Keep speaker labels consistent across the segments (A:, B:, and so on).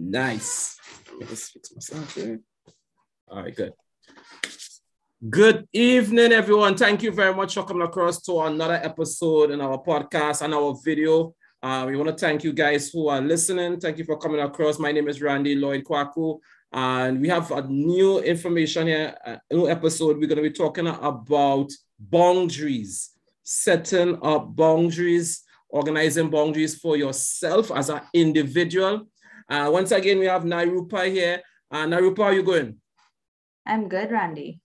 A: Nice. Let's fix myself here. All right, good. Good evening, everyone. Thank you very much for coming across to another episode in our podcast and our video. Uh, we want to thank you guys who are listening. Thank you for coming across. My name is Randy Lloyd Kwaku, and we have a new information here, a new episode. We're going to be talking about boundaries, setting up boundaries, organizing boundaries for yourself as an individual. Uh, once again, we have Nirupa here. Uh, Nirupa, how are you going?
B: I'm good, Randy.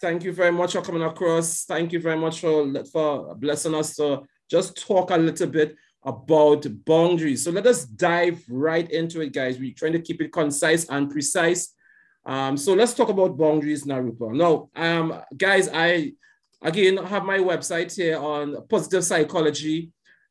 A: Thank you very much for coming across. Thank you very much for, for blessing us to just talk a little bit about boundaries. So let us dive right into it, guys. We're trying to keep it concise and precise. Um, so let's talk about boundaries now, Rupa. Now, um, guys, I again have my website here on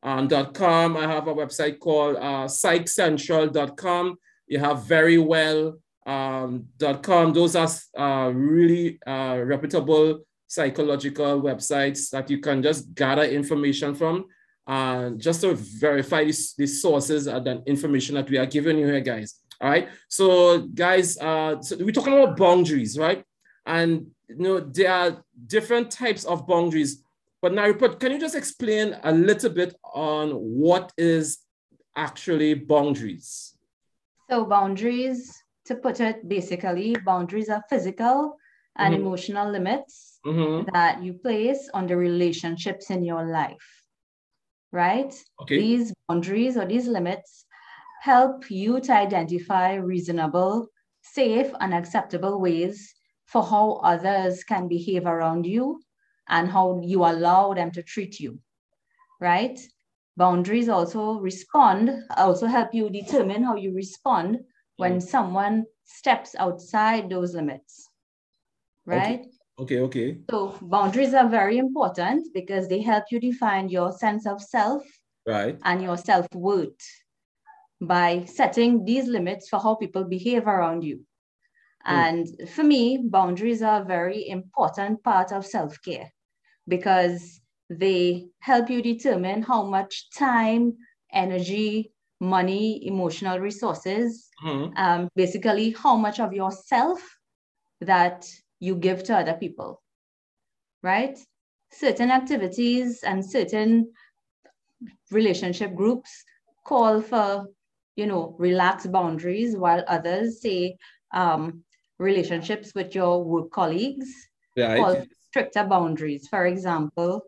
A: positivepsychology.com. I have a website called uh, psychcentral.com. You have verywell um, .com. Those are uh, really uh, reputable psychological websites that you can just gather information from uh, just to verify these, these sources and the information that we are giving you here, guys. All right. So, guys, uh, so we're talking about boundaries, right? And you know there are different types of boundaries. But now, can you just explain a little bit on what is actually boundaries?
B: So, boundaries to put it basically, boundaries are physical and mm-hmm. emotional limits mm-hmm. that you place on the relationships in your life, right? Okay. These boundaries or these limits help you to identify reasonable, safe, and acceptable ways for how others can behave around you and how you allow them to treat you, right? Boundaries also respond, also help you determine how you respond when mm. someone steps outside those limits, right?
A: Okay. okay, okay.
B: So boundaries are very important because they help you define your sense of self
A: right.
B: and your self-worth by setting these limits for how people behave around you. Mm. And for me, boundaries are a very important part of self-care because they help you determine how much time, energy, money, emotional resources, mm-hmm. um, basically how much of yourself that you give to other people, right? Certain activities and certain relationship groups call for, you know, relaxed boundaries, while others say um, relationships with your work colleagues yeah, call stricter boundaries. For example,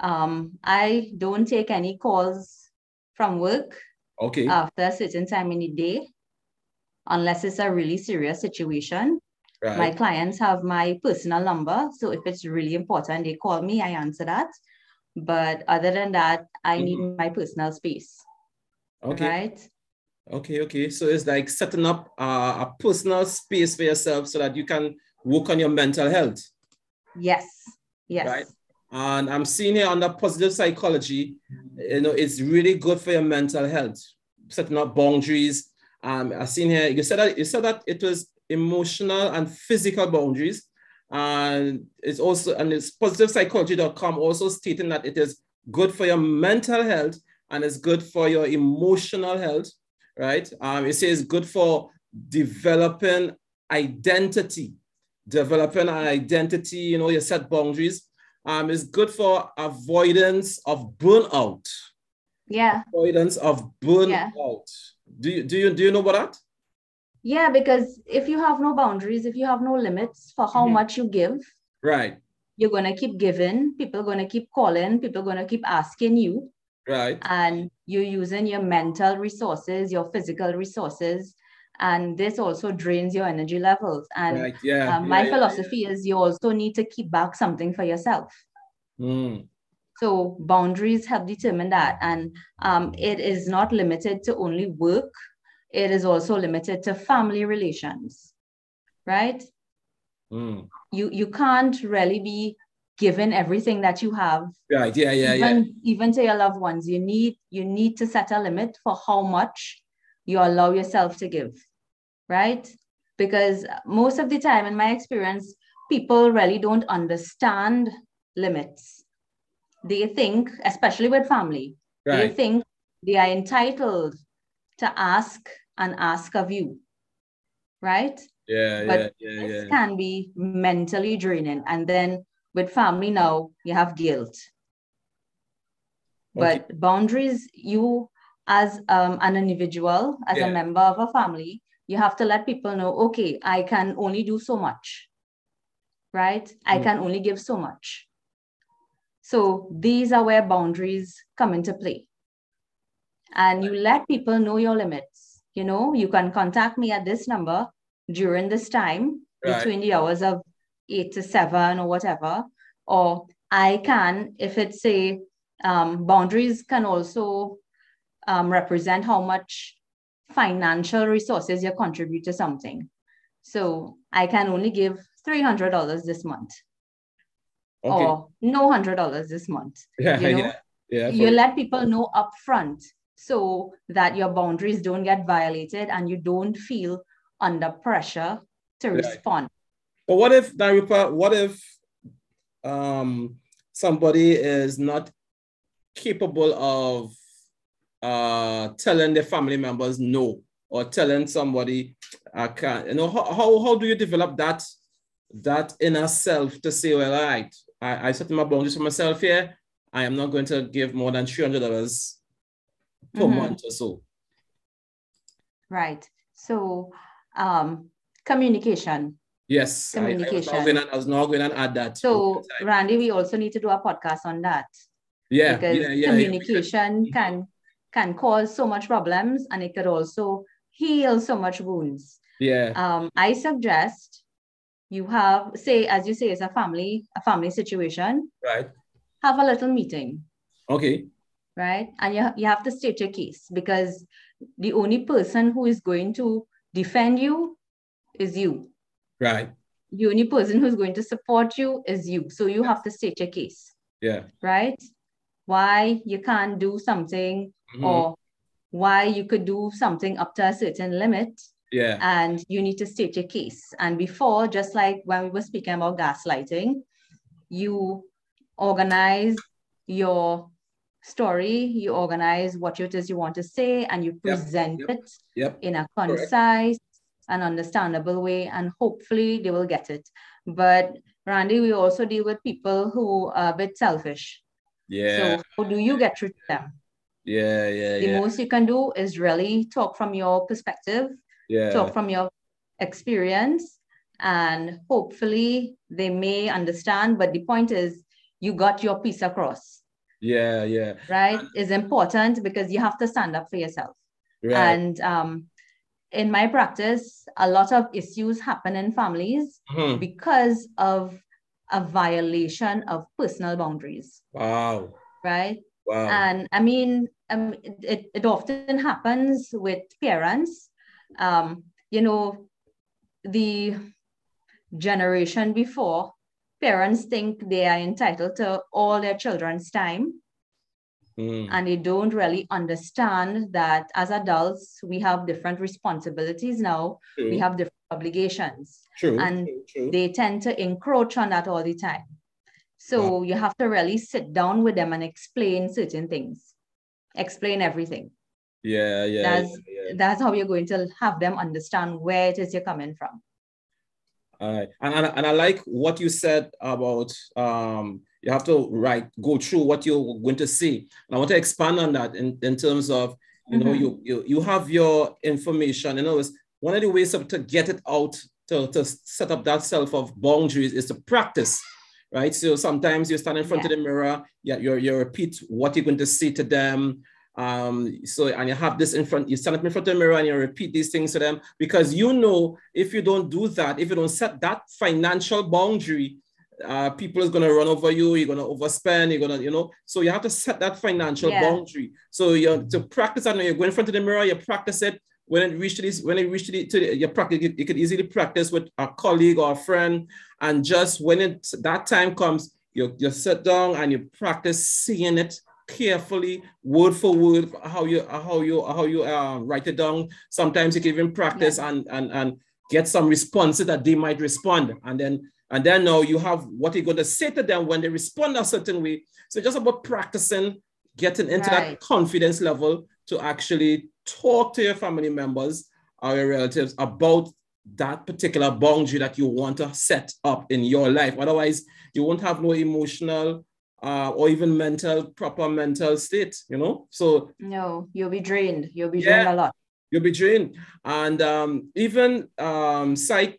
B: um, I don't take any calls from work
A: Okay.
B: After a certain time in the day, unless it's a really serious situation. Right. My clients have my personal number. So if it's really important, they call me, I answer that. But other than that, I mm-hmm. need my personal space.
A: Okay.
B: Right.
A: Okay, okay. So it's like setting up uh, a personal space for yourself so that you can work on your mental health.
B: Yes. Yes.
A: Right. And I'm seeing here under positive psychology, you know, it's really good for your mental health, setting up boundaries. Um, I've seen here, you said that you said that it was emotional and physical boundaries. And it's also, and it's positivepsychology.com also stating that it is good for your mental health and it's good for your emotional health, right? Um, it says good for developing identity, developing an identity, you know, you set boundaries um, is good for avoidance of burnout.
B: Yeah.
A: Avoidance of burnout. Yeah. Do you do you do you know about that?
B: Yeah, because if you have no boundaries, if you have no limits for how mm-hmm. much you give,
A: right,
B: you're gonna keep giving. People are gonna keep calling. People are gonna keep asking you.
A: Right.
B: And you're using your mental resources, your physical resources, and this also drains your energy levels. And
A: right, yeah,
B: um, my
A: yeah,
B: philosophy yeah. is you also need to keep back something for yourself.
A: Mm.
B: so boundaries help determine that. And um, it is not limited to only work. It is also limited to family relations. Right?
A: Mm.
B: you you can't really be given everything that you have.
A: Right yeah yeah
B: even,
A: yeah
B: even to your loved ones. You need you need to set a limit for how much you allow yourself to give right? Because most of the time, in my experience, people really don't understand limits. They think, especially with family, right. they think they are entitled to ask and ask of you, right?
A: Yeah,
B: but
A: yeah, yeah,
B: this
A: yeah.
B: can be mentally draining. And then with family now, you have guilt.
A: Okay.
B: But boundaries, you as um, an individual, as
A: Yeah.
B: a member of a family, you have to let people know, okay, I can only do so much, right? I
A: Mm.
B: can only give so much. So these are where boundaries come into play. And you let people know your limits. You know, you can contact me at this number during this time
A: Right.
B: between the hours of eight to seven or whatever. Or I can, if it's a um, boundaries can also um, represent how much financial resources you contribute to something. So I can only give $300 this month
A: Okay.
B: or no $100 this month.
A: yeah,
B: you know,
A: yeah, yeah.
B: you let people know upfront so that your boundaries don't get violated and you don't feel under pressure to
A: Right.
B: respond.
A: But what if, Nirupa, what if um, somebody is not capable of uh, telling their family members no, or telling somebody, I can't, you know, how, how, how do you develop that, that inner self to say, well, all right, I, I set my boundaries for myself here. I am not going to give more than $300 per
B: Mhm.
A: month or so.
B: Right. So um, communication.
A: Yes, I- I, was
B: Communication.
A: going I was not going to add that.
B: So Randy, we also need to do a podcast on that
A: yeah,
B: because
A: yeah, yeah, yeah.
B: communication can can cause so much problems and it could also heal so much wounds.
A: Yeah,
B: Um, I suggest you have, say, as you say, it's a family, a family situation,
A: right.
B: have a little meeting,
A: Okay.
B: right? And you, you have to state your case because the only person who is going to defend you is you.
A: Right.
B: The only person who's going to support you is you. So you have to state your case,
A: Yeah.
B: right? Why you can't do something
A: Mhm.
B: or why you could do something up to a certain limit
A: yeah.
B: and you need to state your case. And before, just like when we were speaking about gaslighting, you organize your story, you organize what it is you want to say, and you present
A: yep,
B: it
A: Yep.
B: in a concise and understandable way, and hopefully they will get it. But Randy, we also deal with people who are a bit selfish.
A: Yeah.
B: So how do you get through to them?
A: Yeah. Yeah.
B: The
A: Yeah.
B: most you can do is really talk from your perspective
A: Yeah.
B: talk from your experience and hopefully they may understand but the point is you got your piece across
A: Yeah. Yeah.
B: right is important because you have to stand up for yourself
A: Right.
B: and um, in my practice a lot of issues happen in families
A: Mhm.
B: because of a violation of personal boundaries
A: Wow.
B: right
A: Wow.
B: and I mean, um, it, it often happens with parents. Um, you know, the generation before, parents think they are entitled to all their children's time,
A: Mm.
B: and they don't really understand that as adults, we have different responsibilities now,
A: True.
B: we have different obligations
A: true.
B: and
A: true, true.
B: they tend to encroach on that all the time. So you have to really sit down with them and explain certain things, explain everything.
A: yeah. Yeah.
B: That's
A: yeah, yeah.
B: that's how you're going to have them understand where it is you're coming from.
A: All right. And, and, and I like what you said about um, you have to write, go through what you're going to see. And I want to expand on that in, in terms of, you know,
B: Mhm.
A: you, you you have your information. You know, it's one of the ways of, to get it out, to, to set up that self of boundaries is to practice, right? So sometimes you stand in front of the mirror, yeah, you you repeat what you're going to say to them. Um, so and you have this in front, you stand up in front of the mirror and you repeat these things to them because you know if you don't do that, if you don't set that financial boundary, uh, people is gonna run over you, you're gonna overspend, you're gonna, you know, so you have to set that financial
B: Yeah.
A: boundary. So you to practice that when you go in front of the mirror, you practice it. When it reaches this, when it reaches to the, you practice, you, you could easily practice with a colleague or a friend, and just when it that time comes, you you sit down and you practice seeing it carefully, word for word, how you how you how you uh, write it down. Sometimes you can even practice and and and get some responses that they might respond, and then and then now you have what you're going to say to them when they respond a certain way. So just about practicing, getting into that confidence level to actually talk to your family members or your relatives about that particular boundary that you want to set up in your life. Otherwise, you won't have no emotional uh, or even mental, proper mental state, you know? So,
B: no, you'll be drained. You'll be drained yeah, a lot.
A: You'll be drained. And um, even um, Psych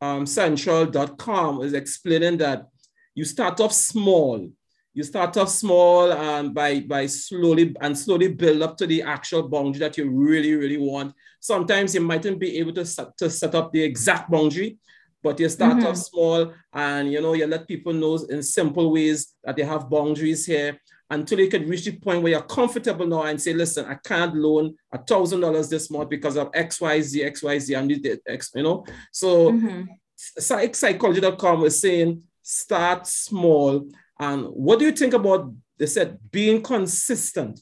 A: um, Central.com is explaining that you start off small. You start off small and by, by slowly and slowly build up to the actual boundary that you really, really want. Sometimes you mightn't be able to set, to set up the exact boundary, but you start mm-hmm. off small and you know you let people know in simple ways that they have boundaries here until you can reach the point where you're comfortable now and say, listen, I can't loan a thousand dollars this month because of XYZ, XYZ, and the X, you know. So mm-hmm. psychology.com was saying start small. And what do you think about they said being consistent?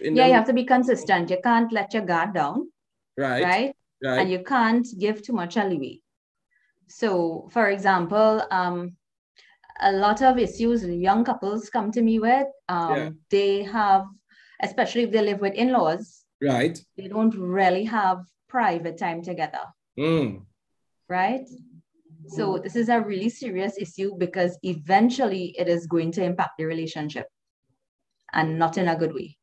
B: yeah, the- you have to be consistent. You can't let your guard down.
A: Right.
B: Right. Right. And you can't give too much leeway. So, for example, um, a lot of issues young couples come to me with, um, yeah. they have, especially if they live with in laws,
A: right?
B: They don't really have private time together.
A: Mm.
B: Right? So, this is a really serious issue because eventually it is going to impact the relationship and not in a good way.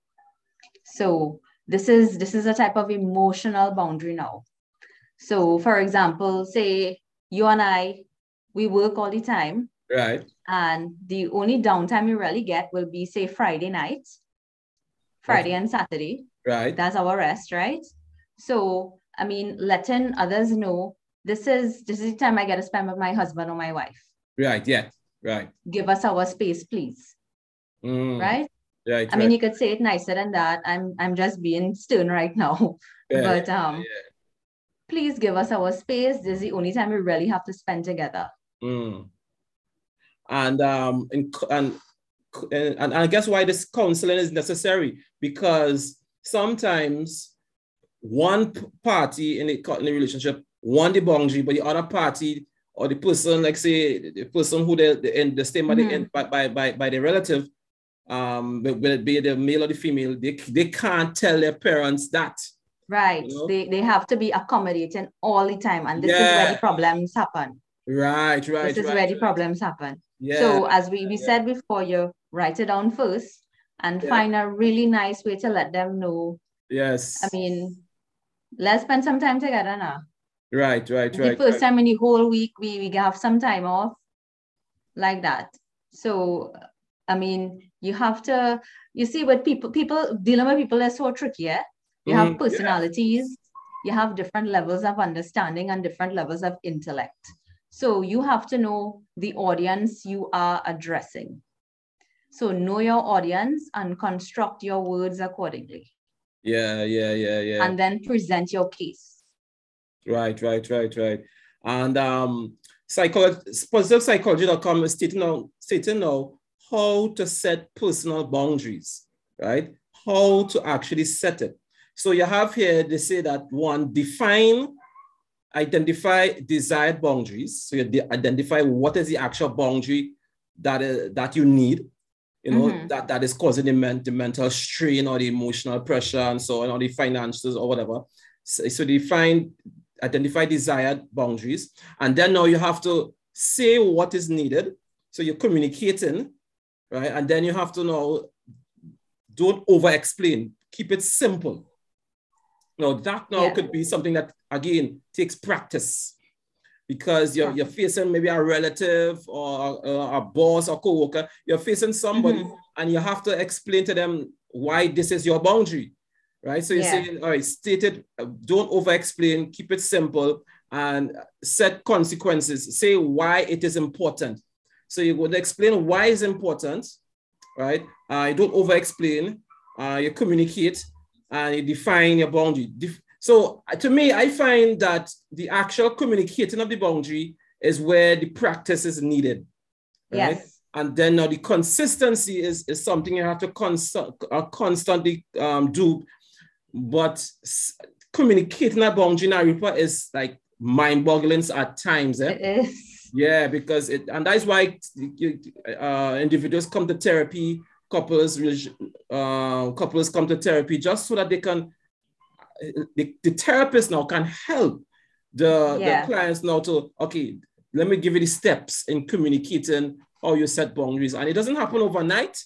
B: So, this is this is a type of emotional boundary now. So, for example, say you and I, we work all the time.
A: Right.
B: And the only downtime you really get will be, say, Friday night, Friday and Saturday.
A: Right.
B: That's our rest, right? So, I mean, letting others know this is this is the time I get to spend with my husband or my wife.
A: Right. Yeah. Right.
B: Give us our space, please.
A: Mm.
B: Right.
A: Right.
B: I mean, you could say it nicer than that. I'm I'm just being stern right now. Yeah, but um, yeah please give us our space. This is the only time we really have to spend together.
A: Mm. And um and, and and I guess why this counseling is necessary because sometimes one party in the, in the relationship want the boundary, but the other party or the person, like say the person who they the end the same mm-hmm. by the end by, by by by the relative, um, will it be the male or the female, they they can't tell their parents that
B: Right. You know? They they have to be accommodating all the time. And this yeah. is where the problems happen.
A: Right, right.
B: This is
A: right,
B: where
A: the
B: problems happen. Yeah. So as we, we yeah. said before, you write it down first and yeah. find a really nice way to let them know.
A: Yes.
B: I mean, let's spend some time together now.
A: Right, right, right.
B: The first
A: right.
B: time in the whole week we, we have some time off like that. So I mean, you have to you see what people people dealing with people are so tricky, yeah? You have mm-hmm. personalities, yeah. you have different levels of understanding and different levels of intellect. So you have to know the audience you are addressing. So know your audience and construct your words accordingly.
A: Yeah, yeah, yeah, yeah.
B: And then present your case.
A: Right, right, right, right. And um psychology positive psychology.com is stating now, stating now how to set personal boundaries, right? How to actually set it. So you have here, they say that one, define, identify desired boundaries. So you identify what is the actual boundary that, uh, that you need, you know, mm-hmm. that, that is causing the, men- the mental strain or the emotional pressure and so on, or the finances or whatever. So, so define, identify desired boundaries. And then now you have to say what is needed. So you're communicating, right? And then you have to know, don't over explain, keep it simple now that now yeah. could be something that again takes practice because you're, you're facing maybe a relative or a, a boss or co-worker, you're facing somebody mm-hmm. and you have to explain to them why this is your boundary, right? So you're yeah. saying, all right, state it, don't over-explain, keep it simple and set consequences. Say why it is important. So you would explain why it's important, right? Uh, you don't over-explain, uh, you communicate, and you define your boundary. So uh, to me, I find that the actual communicating of the boundary is where the practice is needed.
B: Right? Yes.
A: And then now the consistency is, is something you have to const- uh, constantly um, do. But communicating that boundary Nirupa is like mind-boggling at times. Eh?
B: It is.
A: Yeah, because it, and that's why uh, individuals come to therapy couples uh, couples come to therapy just so that they can the, the therapist now can help the, yeah. the clients now to okay let me give you the steps in communicating how you set boundaries and it doesn't happen overnight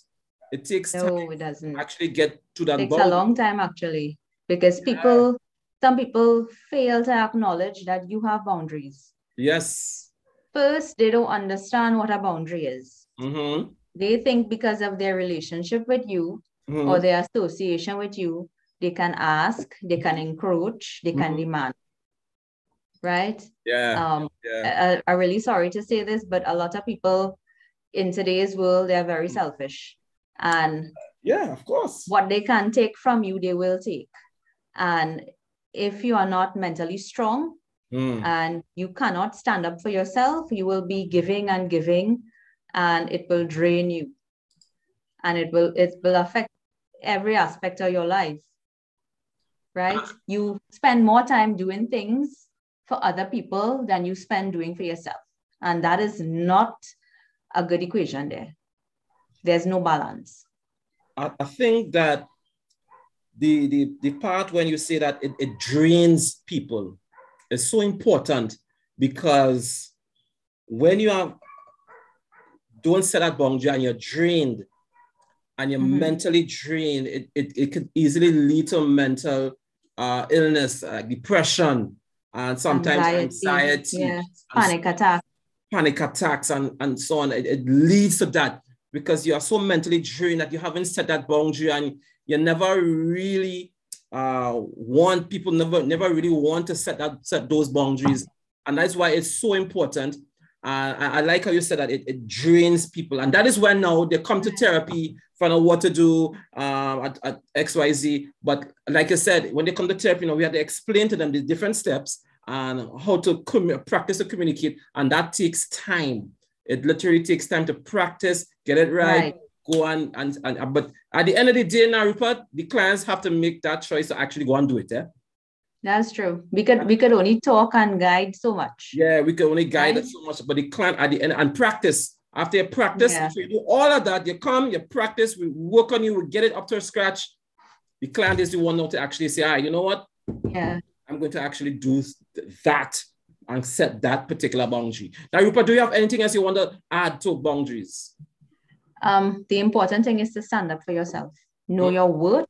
A: it takes
B: no, it doesn't
A: actually get to that
B: it takes boundary. a long time actually because people yeah. some people fail to acknowledge that you have boundaries
A: yes
B: first they don't understand what a boundary is
A: mm-hmm.
B: they think because of their relationship with you mm-hmm. or their association with you they can ask, they can encroach, they can mm-hmm. demand. Right?
A: Yeah.
B: Um, yeah. I, I'm really sorry to say this, but a lot of people in today's world, they're very selfish. And
A: yeah, of course.
B: What they can take from you, they will take. And if you are not mentally strong
A: mm.
B: and you cannot stand up for yourself, you will be giving and giving, and it will drain you. And it will it will affect every aspect of your life right? You spend more time doing things for other people than you spend doing for yourself. And that is not a good equation there. There's no balance.
A: I, I think that the, the, the part when you say that it, it drains people is so important because when you have don't set that boundary and you're drained and you're mm-hmm. mentally drained, it, it, it could easily lead to mental uh, illness, uh, depression, and sometimes anxiety, anxiety
B: yeah. panic attacks,
A: panic attacks, and, and so on. It, it, leads to that because you are so mentally drained that you haven't set that boundary and you never really uh, want people never never really want to set that set those boundaries, and that's why it's so important. Uh, I, I, like how you said that it, it drains people, and that is when now they come to therapy find out what to do um, at, at XYZ. But like I said, when they come to therapy, you know, we have to explain to them the different steps and how to com- practice to communicate. And that takes time. It literally takes time to practice, get it right, right. go on. And, and, but at the end of the day, now, Rupa, the clients have to make that choice to actually go and do it. Yeah?
B: That's true. We could we could only talk and guide so much.
A: Yeah, we could only guide right? it so much, but the client at the end and practice after you practice, yeah. you do all of that, you come, you practice, we work on you, we get it up to scratch. The client is the one now to actually say, ah, you know what?
B: Yeah.
A: I'm going to actually do that and set that particular boundary. Now, Rupa, do you have anything else you want to add to boundaries?
B: Um, the important thing is to stand up for yourself. Know your worth.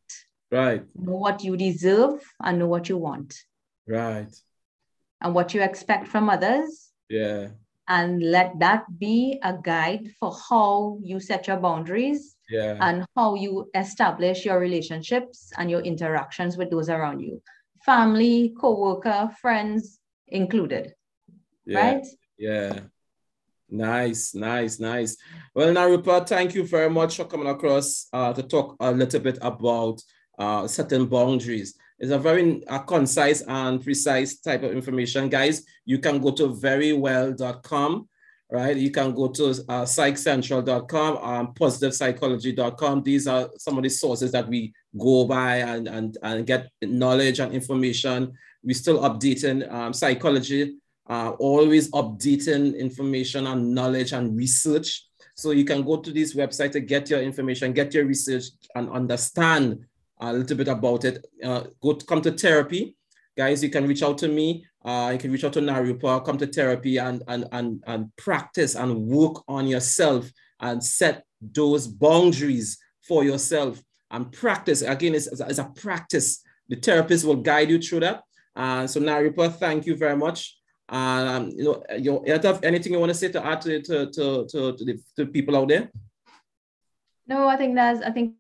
A: Right.
B: Know what you deserve and know what you want.
A: Right.
B: And what you expect from others.
A: Yeah
B: and let that be a guide for how you set your boundaries
A: yeah.
B: and how you establish your relationships and your interactions with those around you family co-worker friends included
A: yeah.
B: right
A: yeah nice nice nice well now Rupa thank you very much for coming across uh, to talk a little bit about uh, setting boundaries it's a very uh, concise and precise type of information. Guys, you can go to verywell.com, right? You can go to uh, psychcentral.com, um, positivepsychology.com. These are some of the sources that we go by and, and, and get knowledge and information. We're still updating um, psychology, uh, always updating information and knowledge and research. So you can go to this website to get your information, get your research, and understand a little bit about it. Uh, go to, come to therapy. Guys, you can reach out to me. Uh, you can reach out to Nirupa, come to therapy and, and, and, and practice and work on yourself and set those boundaries for yourself and practice. Again, it's, it's a practice. The therapist will guide you through that. Uh, so Nirupa, thank you very much. Um, you know, you, you have anything you want to say to add to, to, to, to, to the to people out there?
B: No, I think that's, I think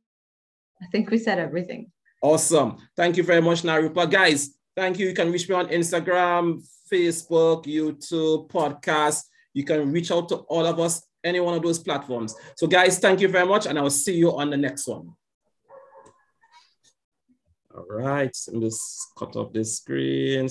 B: I think we said everything.
A: Awesome. Thank you very much, Nirupa. Guys, thank you. You can reach me on Instagram, Facebook, YouTube, podcast. You can reach out to all of us, any one of those platforms. So, guys, thank you very much, and I will see you on the next one. All right, let me just cut off this screen.